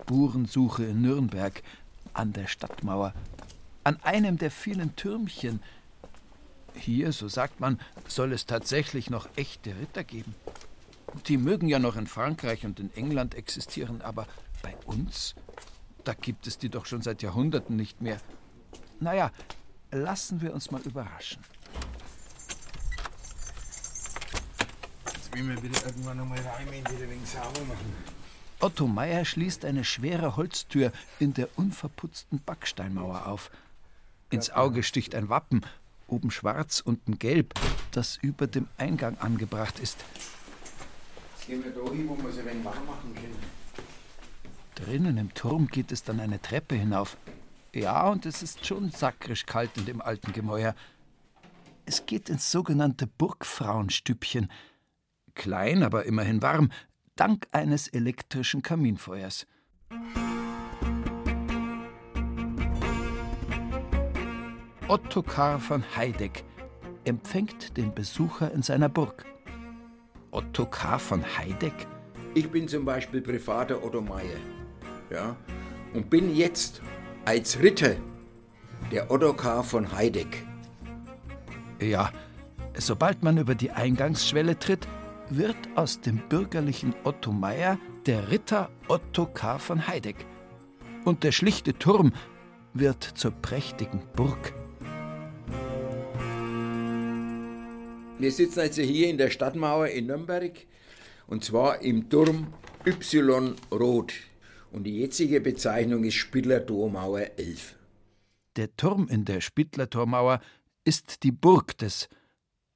Spurensuche in Nürnberg, an der Stadtmauer, an einem der vielen Türmchen. Hier, so sagt man, soll es tatsächlich noch echte Ritter geben. Die mögen ja noch in Frankreich und in England existieren, aber bei uns, da gibt es die doch schon seit Jahrhunderten nicht mehr. Naja, lassen wir uns mal überraschen. Jetzt will wir wieder irgendwann nochmal rein und wieder ein wenig sauber machen. Otto Meyer schließt eine schwere Holztür in der unverputzten Backsteinmauer auf. Ins Auge sticht ein Wappen, oben schwarz, unten gelb, das über dem Eingang angebracht ist. Jetzt gehen wir da hin, wo wir es ein wenig warm machen können. Drinnen im Turm geht es dann eine Treppe hinauf. Ja, und es ist schon sakrisch kalt in dem alten Gemäuer. Es geht ins sogenannte Burgfrauenstübchen. Klein, aber immerhin warm, dank eines elektrischen Kaminfeuers. Ottokar von Heideck empfängt den Besucher in seiner Burg. Ottokar von Heideck? Ich bin zum Beispiel Privater Otto Meier. Ja, und bin jetzt als Ritter der Ottokar von Heideck. Ja, sobald man über die Eingangsschwelle tritt, wird aus dem bürgerlichen Otto Meier der Ritter Otto K. von Heideck. Und der schlichte Turm wird zur prächtigen Burg. Wir sitzen also hier in der Stadtmauer in Nürnberg und zwar im Turm Y Rot. Und die jetzige Bezeichnung ist Spittler Tormauer 11. Der Turm in der Spittler Tormauer ist die Burg des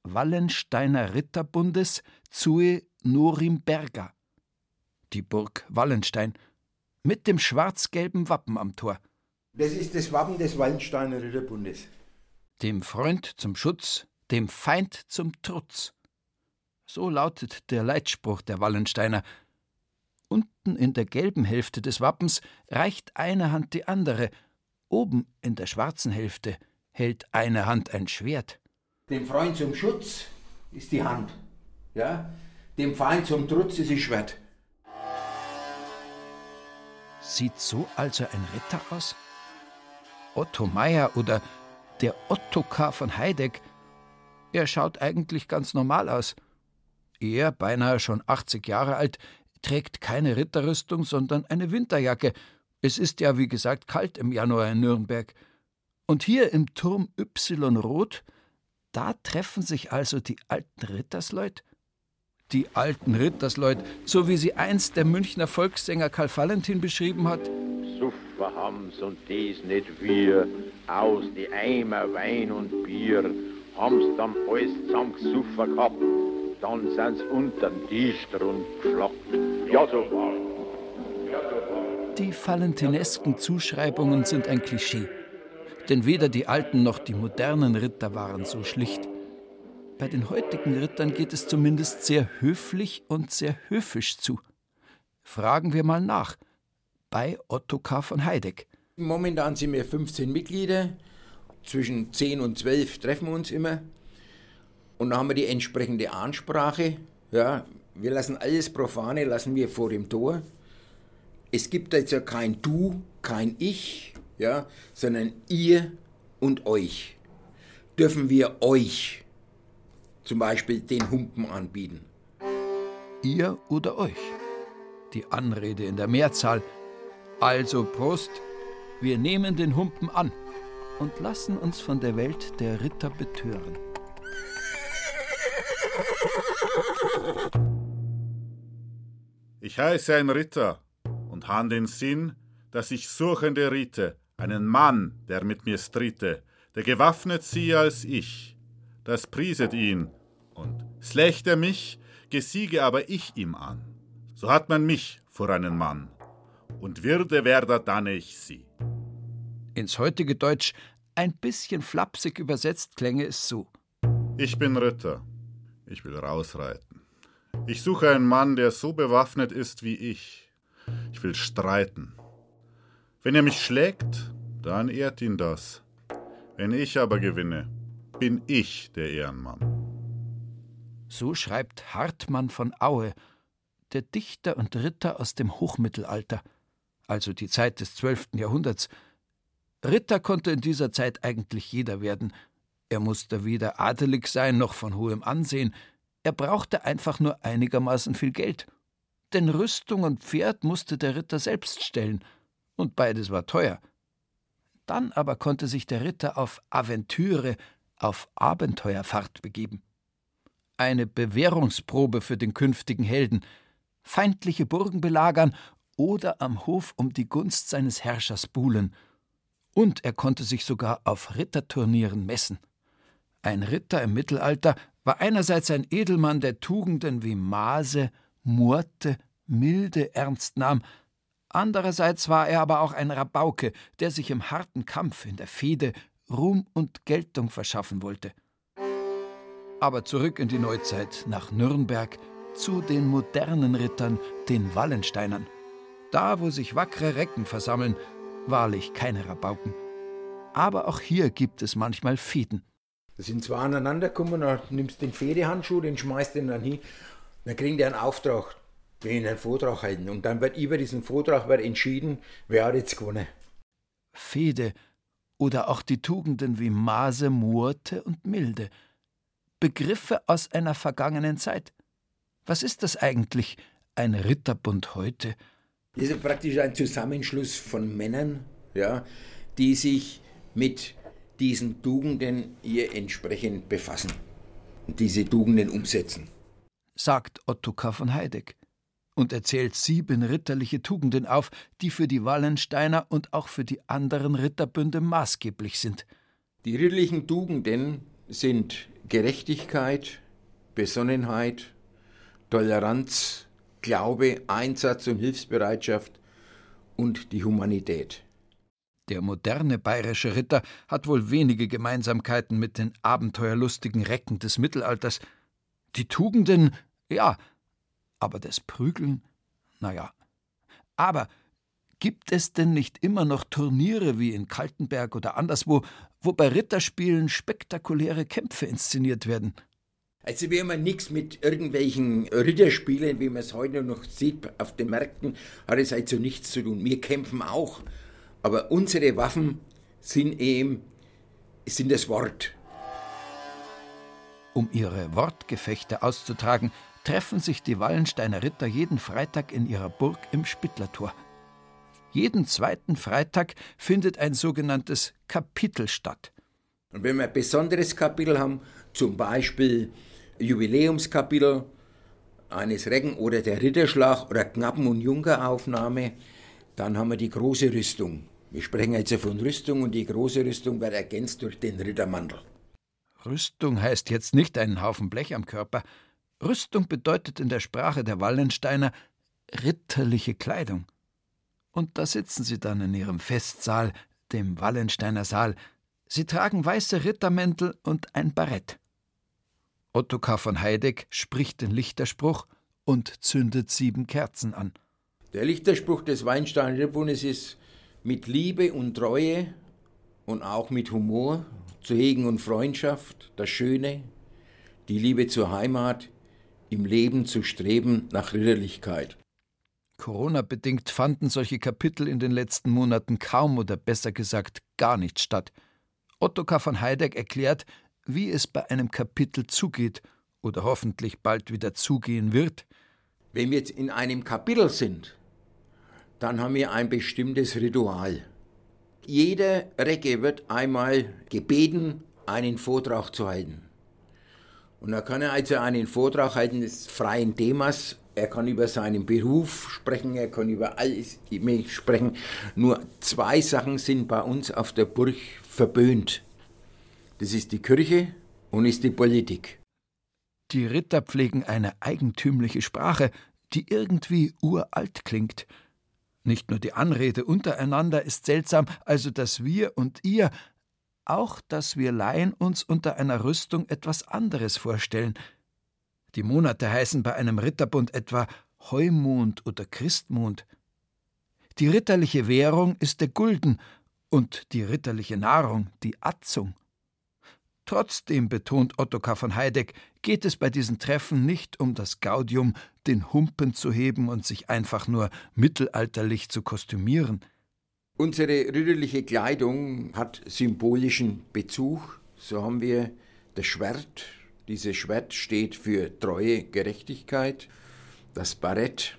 Wallensteiner Ritterbundes Zue Norimberga. Die Burg Wallenstein mit dem schwarz-gelben Wappen am Tor. Das ist das Wappen des Wallensteiner Ritterbundes. Dem Freund zum Schutz, dem Feind zum Trutz. So lautet der Leitspruch der Wallensteiner. Unten in der gelben Hälfte des Wappens reicht eine Hand die andere, oben in der schwarzen Hälfte hält eine Hand ein Schwert. Dem Freund zum Schutz ist die Hand. Ja? Dem Feind zum Trutz ist das Schwert. Sieht so also ein Ritter aus? Otto Meyer oder der Ottokar von Heideck? Er schaut eigentlich ganz normal aus. Er, beinahe schon 80 Jahre alt, trägt keine Ritterrüstung, sondern eine Winterjacke. Es ist ja, wie gesagt, kalt im Januar in Nürnberg. Und hier im Turm Y Rot da treffen sich also die alten Rittersleut? Die alten Rittersleut, so wie sie einst der Münchner Volkssänger Karl Valentin beschrieben hat. Suffer haben's und dies nicht wir, aus die Eimer Wein und Bier, haben's dann alles zusammengesuffer gehabt, dann sind's unter den Tisch und geschlappt. Ja, so war. Ja, so war. Die valentinesken Zuschreibungen sind ein Klischee. Denn weder die alten noch die modernen Ritter waren so schlicht. Bei den heutigen Rittern geht es zumindest sehr höflich und sehr höfisch zu. Fragen wir mal nach. Bei Ottokar von Heideck. Momentan sind wir 15 Mitglieder. Zwischen 10 und 12 treffen wir uns immer. Und dann haben wir die entsprechende Ansprache. Ja, wir lassen alles Profane lassen wir vor dem Tor. Es gibt also kein Du, kein Ich, ja, sondern ihr und euch. Dürfen wir euch zum Beispiel den Humpen anbieten? Ihr oder euch? Die Anrede in der Mehrzahl. Also Prost, wir nehmen den Humpen an und lassen uns von der Welt der Ritter betören. Ich heiße ein Ritter und han den Sinn, dass ich Suchende riete, einen Mann, der mit mir stritte, der gewaffnet sie als ich. Das prieset ihn, und schlecht er mich, gesiege aber ich ihm an. So hat man mich vor einen Mann, und würde werder dann ich sie. Ins heutige Deutsch ein bisschen flapsig übersetzt klänge es so. Ich bin Ritter, ich will rausreiten. Ich suche einen Mann, der so bewaffnet ist wie ich. Ich will streiten. Wenn er mich schlägt, dann ehrt ihn das. Wenn ich aber gewinne, bin ich der Ehrenmann. So schreibt Hartmann von Aue, der Dichter und Ritter aus dem Hochmittelalter. also die Zeit des zwölften Jahrhunderts. Ritter konnte in dieser Zeit eigentlich jeder werden. Er musste weder adelig sein noch von hohem Ansehen. Er brauchte einfach nur einigermaßen viel Geld. Denn Rüstung und Pferd musste der Ritter selbst stellen, und beides war teuer. Dann aber konnte sich der Ritter auf Aventüre, auf Abenteuerfahrt begeben. Eine Bewährungsprobe für den künftigen Helden, feindliche Burgen belagern oder am Hof um die Gunst seines Herrschers buhlen. Und er konnte sich sogar auf Ritterturnieren messen. Ein Ritter im Mittelalter war einerseits ein Edelmann, der Tugenden wie Maße, Murte, Milde ernst nahm, andererseits war er aber auch ein Rabauke, der sich im harten Kampf in der Fehde Ruhm und Geltung verschaffen wollte. Aber zurück in die Neuzeit, nach Nürnberg, zu den modernen Rittern, den Wallensteinern. Da, wo sich wackere Recken versammeln, wahrlich keine Rabauken. Aber auch hier gibt es manchmal Fäden. Da sind zwei aneinander gekommen, dann nimmst den Fehdehandschuh, den schmeißt den dann hin, dann kriegen die einen Auftrag, den einen Vortrag halten. Und dann wird über diesen Vortrag wird entschieden, wer hat jetzt gewonnen. Fehde oder auch die Tugenden wie Maße, Murte und Milde. Begriffe aus einer vergangenen Zeit. Was ist das eigentlich, ein Ritterbund heute? Das ist praktisch ein Zusammenschluss von Männern, ja, die sich mit diesen Tugenden hier entsprechend befassen und diese Tugenden umsetzen. Sagt Ottokar von Heideck und erzählt sieben ritterliche Tugenden auf, die für die Wallensteiner und auch für die anderen Ritterbünde maßgeblich sind. Die ritterlichen Tugenden sind Gerechtigkeit, Besonnenheit, Toleranz, Glaube, Einsatz und Hilfsbereitschaft und die Humanität. Der moderne bayerische Ritter hat wohl wenige Gemeinsamkeiten mit den abenteuerlustigen Recken des Mittelalters. Die Tugenden, ja, aber das Prügeln, na ja. Aber gibt es denn nicht immer noch Turniere wie in Kaltenberg oder anderswo, wo bei Ritterspielen spektakuläre Kämpfe inszeniert werden? Also wir haben nichts mit irgendwelchen Ritterspielen, wie man es heute noch sieht auf den Märkten, hat es also nichts zu tun. Wir kämpfen auch, aber unsere Waffen sind eben sind das Wort. Um ihre Wortgefechte auszutragen, treffen sich die Wallensteiner Ritter jeden Freitag in ihrer Burg im Spittlertor. Jeden zweiten Freitag findet ein sogenanntes Kapitel statt. Und wenn wir ein besonderes Kapitel haben, zum Beispiel Jubiläumskapitel eines Recken oder der Ritterschlag oder Knappen- und Junkeraufnahme, dann haben wir die große Rüstung. Wir sprechen jetzt von Rüstung und die große Rüstung wird ergänzt durch den Rittermantel. Rüstung heißt jetzt nicht einen Haufen Blech am Körper. Rüstung bedeutet in der Sprache der Wallensteiner ritterliche Kleidung. Und da sitzen sie dann in ihrem Festsaal, dem Wallensteiner Saal. Sie tragen weiße Rittermäntel und ein Barett. Ottokar von Heideck spricht den Lichterspruch und zündet sieben Kerzen an. Der Lichterspruch des Weinsteiner Ritterbundes ist mit Liebe und Treue und auch mit Humor zu hegen und Freundschaft, das Schöne, die Liebe zur Heimat, im Leben zu streben nach Ritterlichkeit. Corona-bedingt fanden solche Kapitel in den letzten Monaten kaum oder besser gesagt gar nicht statt. Ottokar von Heideck erklärt, wie es bei einem Kapitel zugeht oder hoffentlich bald wieder zugehen wird. Wenn wir jetzt in einem Kapitel sind, dann haben wir ein bestimmtes Ritual. Jeder Recke wird einmal gebeten, einen Vortrag zu halten. Und da kann er also einen Vortrag halten des freien Themas. Er kann über seinen Beruf sprechen, er kann über alles sprechen. Nur zwei Sachen sind bei uns auf der Burg verböhnt. Das ist die Kirche und ist die Politik. Die Ritter pflegen eine eigentümliche Sprache, die irgendwie uralt klingt. Nicht nur die Anrede untereinander ist seltsam, also das Wir und Ihr, auch dass wir Laien uns unter einer Rüstung etwas anderes vorstellen. Die Monate heißen bei einem Ritterbund etwa Heumond oder Christmond. Die ritterliche Währung ist der Gulden und die ritterliche Nahrung die Atzung. Trotzdem, betont Ottokar von Heideck, geht es bei diesen Treffen nicht um das Gaudium, den Humpen zu heben und sich einfach nur mittelalterlich zu kostümieren. Unsere ritterliche Kleidung hat symbolischen Bezug. So haben wir das Schwert. Dieses Schwert steht für treue Gerechtigkeit. Das Barett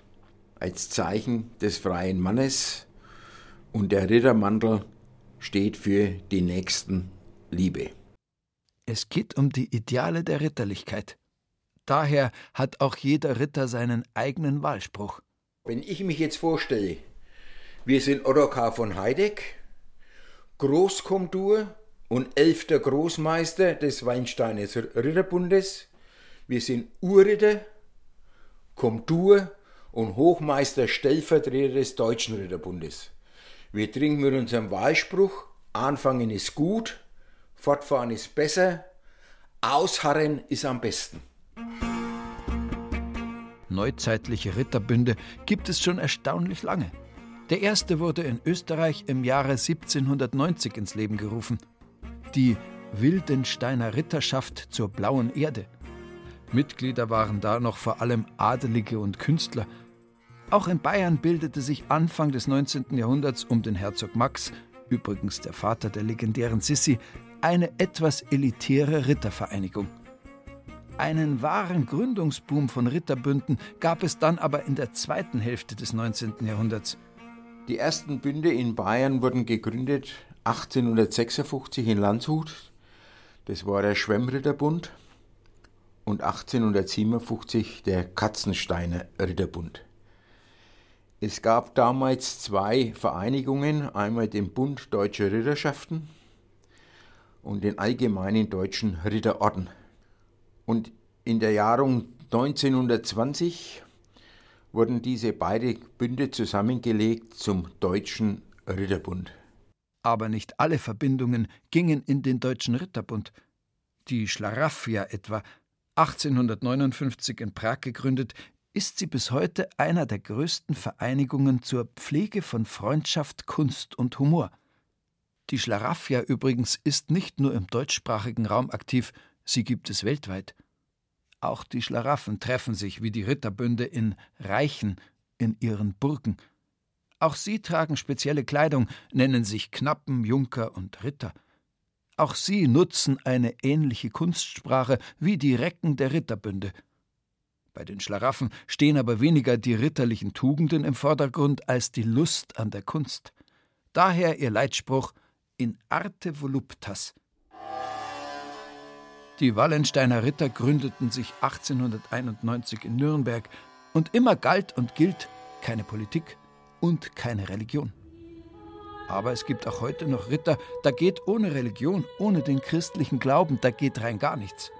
als Zeichen des freien Mannes. Und der Rittermantel steht für die nächsten Liebe. Es geht um die Ideale der Ritterlichkeit. Daher hat auch jeder Ritter seinen eigenen Wahlspruch. Wenn ich mich jetzt vorstelle, wir sind Ottokar von Heideck, Großkomtur und elfter Großmeister des Weinsteiner Ritterbundes. Wir sind Urritter, Komtur und Hochmeister Stellvertreter des Deutschen Ritterbundes. Wir trinken mit unserem Wahlspruch, Anfangen ist gut, Fortfahren ist besser, Ausharren ist am besten. Neuzeitliche Ritterbünde gibt es schon erstaunlich lange. Der erste wurde in Österreich im Jahre 1790 ins Leben gerufen. Die Wildensteiner Ritterschaft zur blauen Erde. Mitglieder waren da noch vor allem Adelige und Künstler. Auch in Bayern bildete sich Anfang des 19. Jahrhunderts um den Herzog Max, übrigens der Vater der legendären Sissi, eine etwas elitäre Rittervereinigung. Einen wahren Gründungsboom von Ritterbünden gab es dann aber in der zweiten Hälfte des 19. Jahrhunderts. Die ersten Bünde in Bayern wurden gegründet 1856 in Landshut. Das war der Schwemmritterbund und 1857 der Katzensteiner Ritterbund. Es gab damals zwei Vereinigungen, einmal den Bund Deutscher Ritterschaften und den Allgemeinen Deutschen Ritterorden. Und in der Jahrung 1920 wurden diese beiden Bünde zusammengelegt zum Deutschen Ritterbund. Aber nicht alle Verbindungen gingen in den Deutschen Ritterbund. Die Schlaraffia etwa, 1859 in Prag gegründet, ist sie bis heute einer der größten Vereinigungen zur Pflege von Freundschaft, Kunst und Humor. Die Schlaraffia übrigens ist nicht nur im deutschsprachigen Raum aktiv, sie gibt es weltweit. Auch die Schlaraffen treffen sich wie die Ritterbünde in Reichen, in ihren Burgen. Auch sie tragen spezielle Kleidung, nennen sich Knappen, Junker und Ritter. Auch sie nutzen eine ähnliche Kunstsprache wie die Recken der Ritterbünde. Bei den Schlaraffen stehen aber weniger die ritterlichen Tugenden im Vordergrund als die Lust an der Kunst. Daher ihr Leitspruch in arte voluptas. Die Wallensteiner Ritter gründeten sich 1891 in Nürnberg und immer galt und gilt keine Politik und keine Religion. Aber es gibt auch heute noch Ritter, da geht ohne Religion, ohne den christlichen Glauben, da geht rein gar nichts.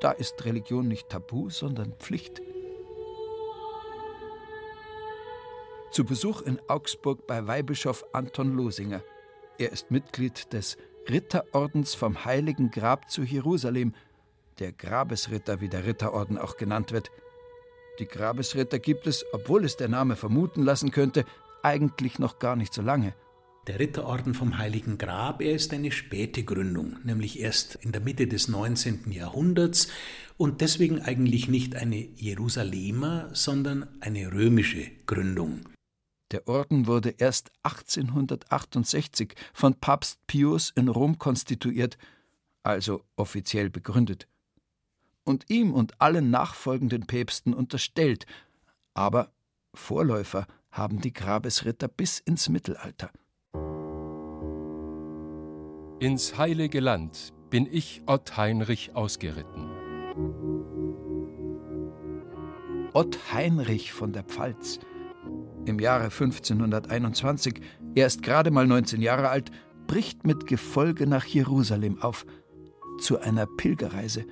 Da ist Religion nicht tabu, sondern Pflicht. Zu Besuch in Augsburg bei Weihbischof Anton Losinger. Er ist Mitglied des Ritterordens vom Heiligen Grab zu Jerusalem, der Grabesritter, wie der Ritterorden auch genannt wird. Die Grabesritter gibt es, obwohl es der Name vermuten lassen könnte, eigentlich noch gar nicht so lange. Der Ritterorden vom Heiligen Grab, er ist eine späte Gründung, nämlich erst in der Mitte des 19. Jahrhunderts und deswegen eigentlich nicht eine Jerusalemer, sondern eine römische Gründung. Der Orden wurde erst 1868 von Papst Pius in Rom konstituiert, also offiziell begründet. Und ihm und allen nachfolgenden Päpsten unterstellt, aber Vorläufer haben die Grabesritter bis ins Mittelalter. Ins heilige Land bin ich Ott Heinrich ausgeritten. Ott Heinrich von der Pfalz im Jahre 1521, er ist gerade mal 19 Jahre alt, bricht mit Gefolge nach Jerusalem auf, zu einer Pilgerreise.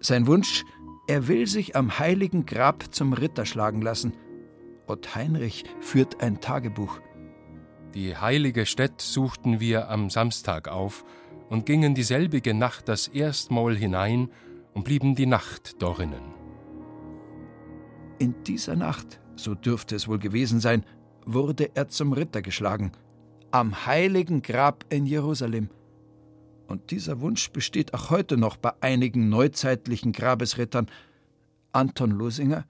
Sein Wunsch, er will sich am heiligen Grab zum Ritter schlagen lassen. Ott Heinrich führt ein Tagebuch. Die heilige Stätte suchten wir am Samstag auf und gingen dieselbige Nacht das erstmal hinein und blieben die Nacht dorinnen. In dieser Nacht so dürfte es wohl gewesen sein, wurde er zum Ritter geschlagen, am heiligen Grab in Jerusalem. Und dieser Wunsch besteht auch heute noch bei einigen neuzeitlichen Grabesrittern. Anton Losinger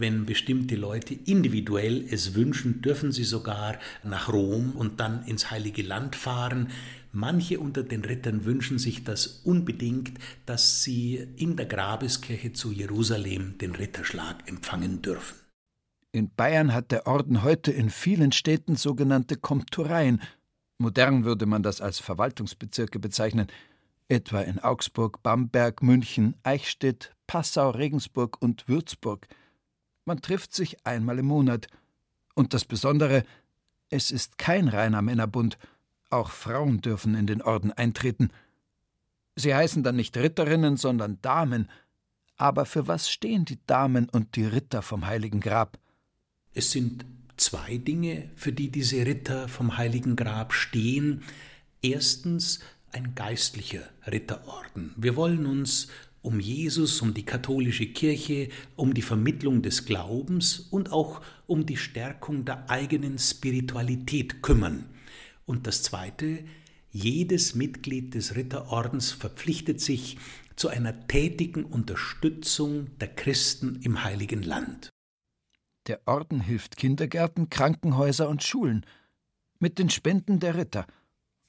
wenn bestimmte Leute individuell es wünschen, dürfen sie sogar nach Rom und dann ins Heilige Land fahren. Manche unter den Rittern wünschen sich das unbedingt, dass sie in der Grabeskirche zu Jerusalem den Ritterschlag empfangen dürfen. In Bayern hat der Orden heute in vielen Städten sogenannte Komtureien. Modern würde man das als Verwaltungsbezirke bezeichnen, etwa in Augsburg, Bamberg, München, Eichstätt, Passau, Regensburg und Würzburg. Man trifft sich einmal im Monat. Und das Besondere, es ist kein reiner Männerbund, auch Frauen dürfen in den Orden eintreten. Sie heißen dann nicht Ritterinnen, sondern Damen. Aber für was stehen die Damen und die Ritter vom Heiligen Grab? Es sind zwei Dinge, für die diese Ritter vom Heiligen Grab stehen. Erstens ein geistlicher Ritterorden. Wir wollen uns um Jesus, um die katholische Kirche, um die Vermittlung des Glaubens und auch um die Stärkung der eigenen Spiritualität kümmern. Und das Zweite, jedes Mitglied des Ritterordens verpflichtet sich zu einer tätigen Unterstützung der Christen im heiligen Land. Der Orden hilft Kindergärten, Krankenhäuser und Schulen mit den Spenden der Ritter.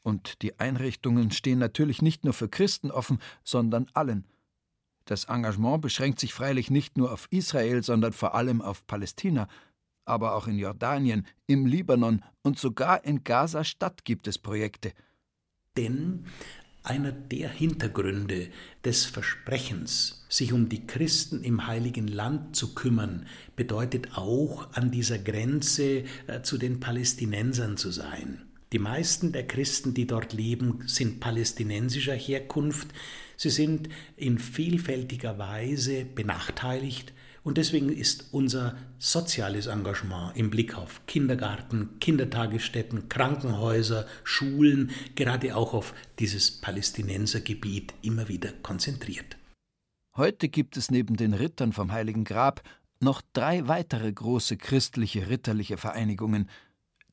Und die Einrichtungen stehen natürlich nicht nur für Christen offen, sondern allen, das Engagement beschränkt sich freilich nicht nur auf Israel, sondern vor allem auf Palästina, aber auch in Jordanien, im Libanon und sogar in Gaza-Stadt gibt es Projekte. Denn einer der Hintergründe des Versprechens, sich um die Christen im heiligen Land zu kümmern, bedeutet auch, an dieser Grenze äh, zu den Palästinensern zu sein. Die meisten der Christen, die dort leben, sind palästinensischer Herkunft. Sie sind in vielfältiger Weise benachteiligt und deswegen ist unser soziales Engagement im Blick auf Kindergarten, Kindertagesstätten, Krankenhäuser, Schulen, gerade auch auf dieses Palästinensergebiet immer wieder konzentriert. Heute gibt es neben den Rittern vom Heiligen Grab noch drei weitere große christliche ritterliche Vereinigungen,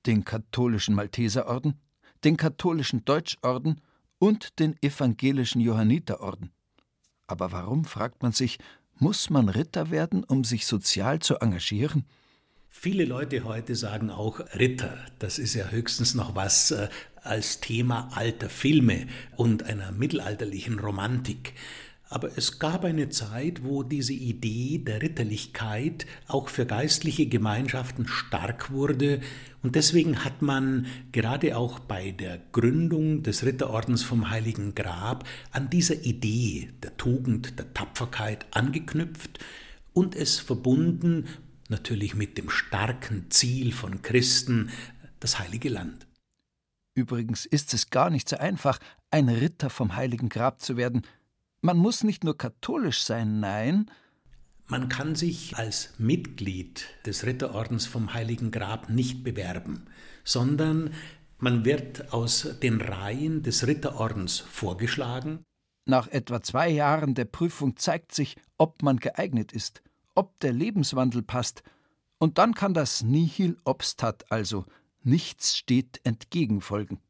den katholischen Malteserorden, den katholischen Deutschorden und den evangelischen Johanniterorden. Aber warum, fragt man sich, muss man Ritter werden, um sich sozial zu engagieren? Viele Leute heute sagen auch Ritter. Das ist ja höchstens noch was äh, als Thema alter Filme und einer mittelalterlichen Romantik. Aber es gab eine Zeit, wo diese Idee der Ritterlichkeit auch für geistliche Gemeinschaften stark wurde, und deswegen hat man gerade auch bei der Gründung des Ritterordens vom Heiligen Grab an dieser Idee der Tugend, der Tapferkeit angeknüpft und es verbunden natürlich mit dem starken Ziel von Christen, das heilige Land. Übrigens ist es gar nicht so einfach, ein Ritter vom Heiligen Grab zu werden, man muss nicht nur katholisch sein, nein, man kann sich als Mitglied des Ritterordens vom Heiligen Grab nicht bewerben, sondern man wird aus den Reihen des Ritterordens vorgeschlagen. Nach etwa zwei Jahren der Prüfung zeigt sich, ob man geeignet ist, ob der Lebenswandel passt, und dann kann das Nihil obstat, also nichts steht entgegen folgen.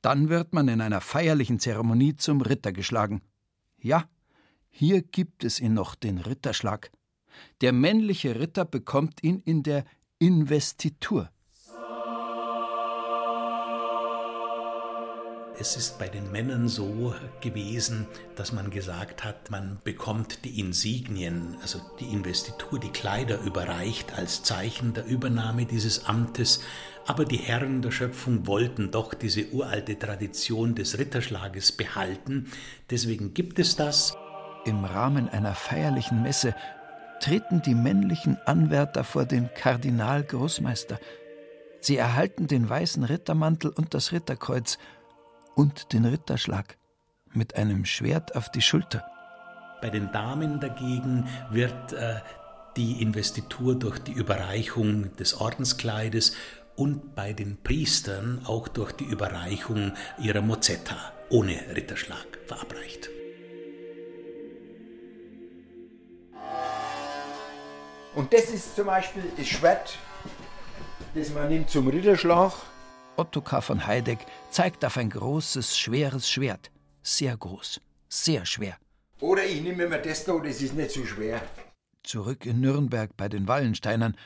Dann wird man in einer feierlichen Zeremonie zum Ritter geschlagen. Ja, hier gibt es ihn noch, den Ritterschlag. Der männliche Ritter bekommt ihn in der Investitur. Es ist bei den Männern so gewesen, dass man gesagt hat, man bekommt die Insignien, also die Investitur, die Kleider überreicht als Zeichen der Übernahme dieses Amtes. Aber die Herren der Schöpfung wollten doch diese uralte Tradition des Ritterschlages behalten. Deswegen gibt es das. Im Rahmen einer feierlichen Messe treten die männlichen Anwärter vor den Kardinalgroßmeister. Sie erhalten den weißen Rittermantel und das Ritterkreuz und den Ritterschlag mit einem Schwert auf die Schulter. Bei den Damen dagegen wird äh, die Investitur durch die Überreichung des Ordenskleides und bei den Priestern auch durch die Überreichung ihrer Mozetta ohne Ritterschlag verabreicht. Und das ist zum Beispiel das Schwert, das man nimmt zum Ritterschlag. Ottokar von Heideck zeigt auf ein großes, schweres Schwert. sehr groß, sehr schwer. Oder ich nehme mir das da, das ist nicht so schwer. Zurück in Nürnberg bei den Wallensteinern.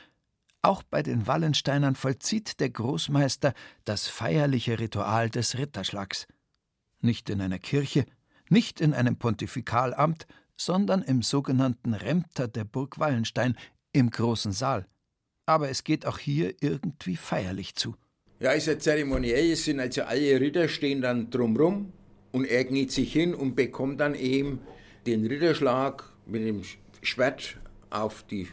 Auch bei den Wallensteinern vollzieht der Großmeister das feierliche Ritual des Ritterschlags. Nicht in einer Kirche, nicht in einem Pontifikalamt, sondern im sogenannten Remter der Burg Wallenstein im großen Saal. Aber es geht auch hier irgendwie feierlich zu. Ja, ist ja zeremoniell, es sind also alle Ritter stehen dann drumrum und er kniet sich hin und bekommt dann eben den Ritterschlag mit dem Schwert auf die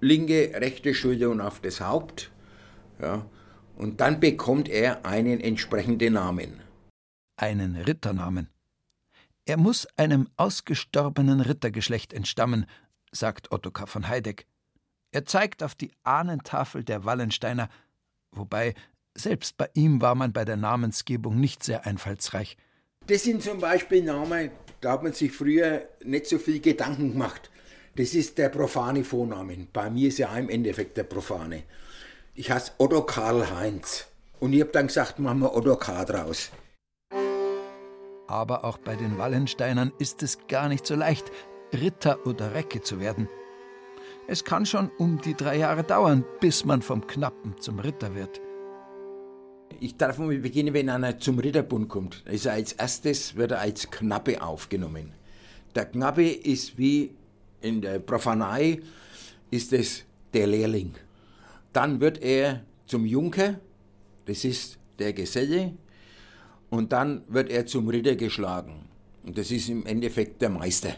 linke, rechte Schulter und auf das Haupt. Ja, und dann bekommt er einen entsprechenden Namen. Einen Ritternamen. Er muss einem ausgestorbenen Rittergeschlecht entstammen, sagt Ottokar von Heideck. Er zeigt auf die Ahnentafel der Wallensteiner, wobei selbst bei ihm war man bei der Namensgebung nicht sehr einfallsreich. Das sind zum Beispiel Namen, da hat man sich früher nicht so viel Gedanken gemacht. Das ist der profane Vorname. Bei mir ist ja im Endeffekt der profane. Ich heiße Otto Karl Heinz. Und ich habe dann gesagt, machen wir Otto K. draus. Aber auch bei den Wallensteinern ist es gar nicht so leicht, Ritter oder Recke zu werden. Es kann schon um die drei Jahre dauern, bis man vom Knappen zum Ritter wird. Ich darf mal beginnen, wenn einer zum Ritterbund kommt. Also als erstes wird er als Knappe aufgenommen. Der Knappe ist wie in der Profanei, ist es der Lehrling. Dann wird er zum Junker, das ist der Geselle, und dann wird er zum Ritter geschlagen. Und das ist im Endeffekt der Meister.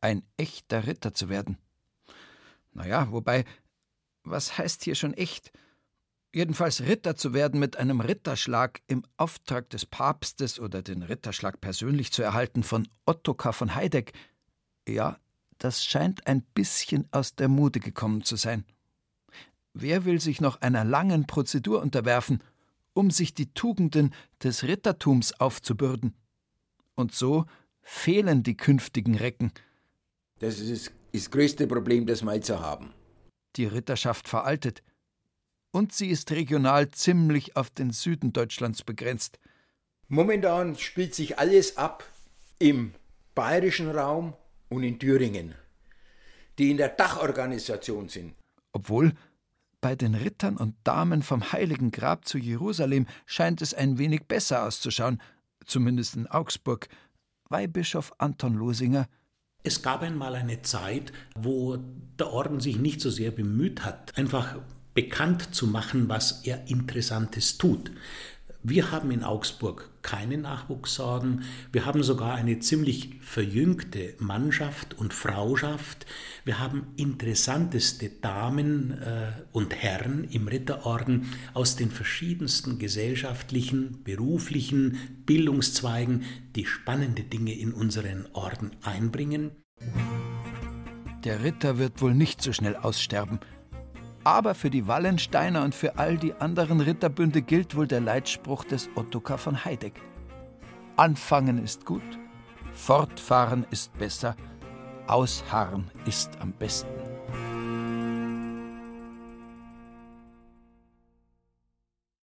Ein echter Ritter zu werden. Naja, wobei, was heißt hier schon echt? Jedenfalls Ritter zu werden mit einem Ritterschlag im Auftrag des Papstes oder den Ritterschlag persönlich zu erhalten von Ottokar von Heideck, ja, das scheint ein bisschen aus der Mode gekommen zu sein. Wer will sich noch einer langen Prozedur unterwerfen, um sich die Tugenden des Rittertums aufzubürden? Und so fehlen die künftigen Recken. Das ist das größte Problem, das wir jetzt haben. Die Ritterschaft veraltet. Und sie ist regional ziemlich auf den Süden Deutschlands begrenzt. Momentan spielt sich alles ab im bayerischen Raum und in Thüringen, die in der Dachorganisation sind. Obwohl bei den Rittern und Damen vom Heiligen Grab zu Jerusalem scheint es ein wenig besser auszuschauen, zumindest in Augsburg. Weihbischof Anton Losinger es gab einmal eine Zeit, wo der Orden sich nicht so sehr bemüht hat, einfach bekannt zu machen, was er Interessantes tut. Wir haben in Augsburg keine Nachwuchssorgen. Wir haben sogar eine ziemlich verjüngte Mannschaft und Frauschaft. Wir haben interessanteste Damen äh, und Herren im Ritterorden aus den verschiedensten gesellschaftlichen, beruflichen Bildungszweigen, die spannende Dinge in unseren Orden einbringen. Der Ritter wird wohl nicht so schnell aussterben. Aber für die Wallensteiner und für all die anderen Ritterbünde gilt wohl der Leitspruch des Ottokar von Heideck. Anfangen ist gut, fortfahren ist besser, ausharren ist am besten.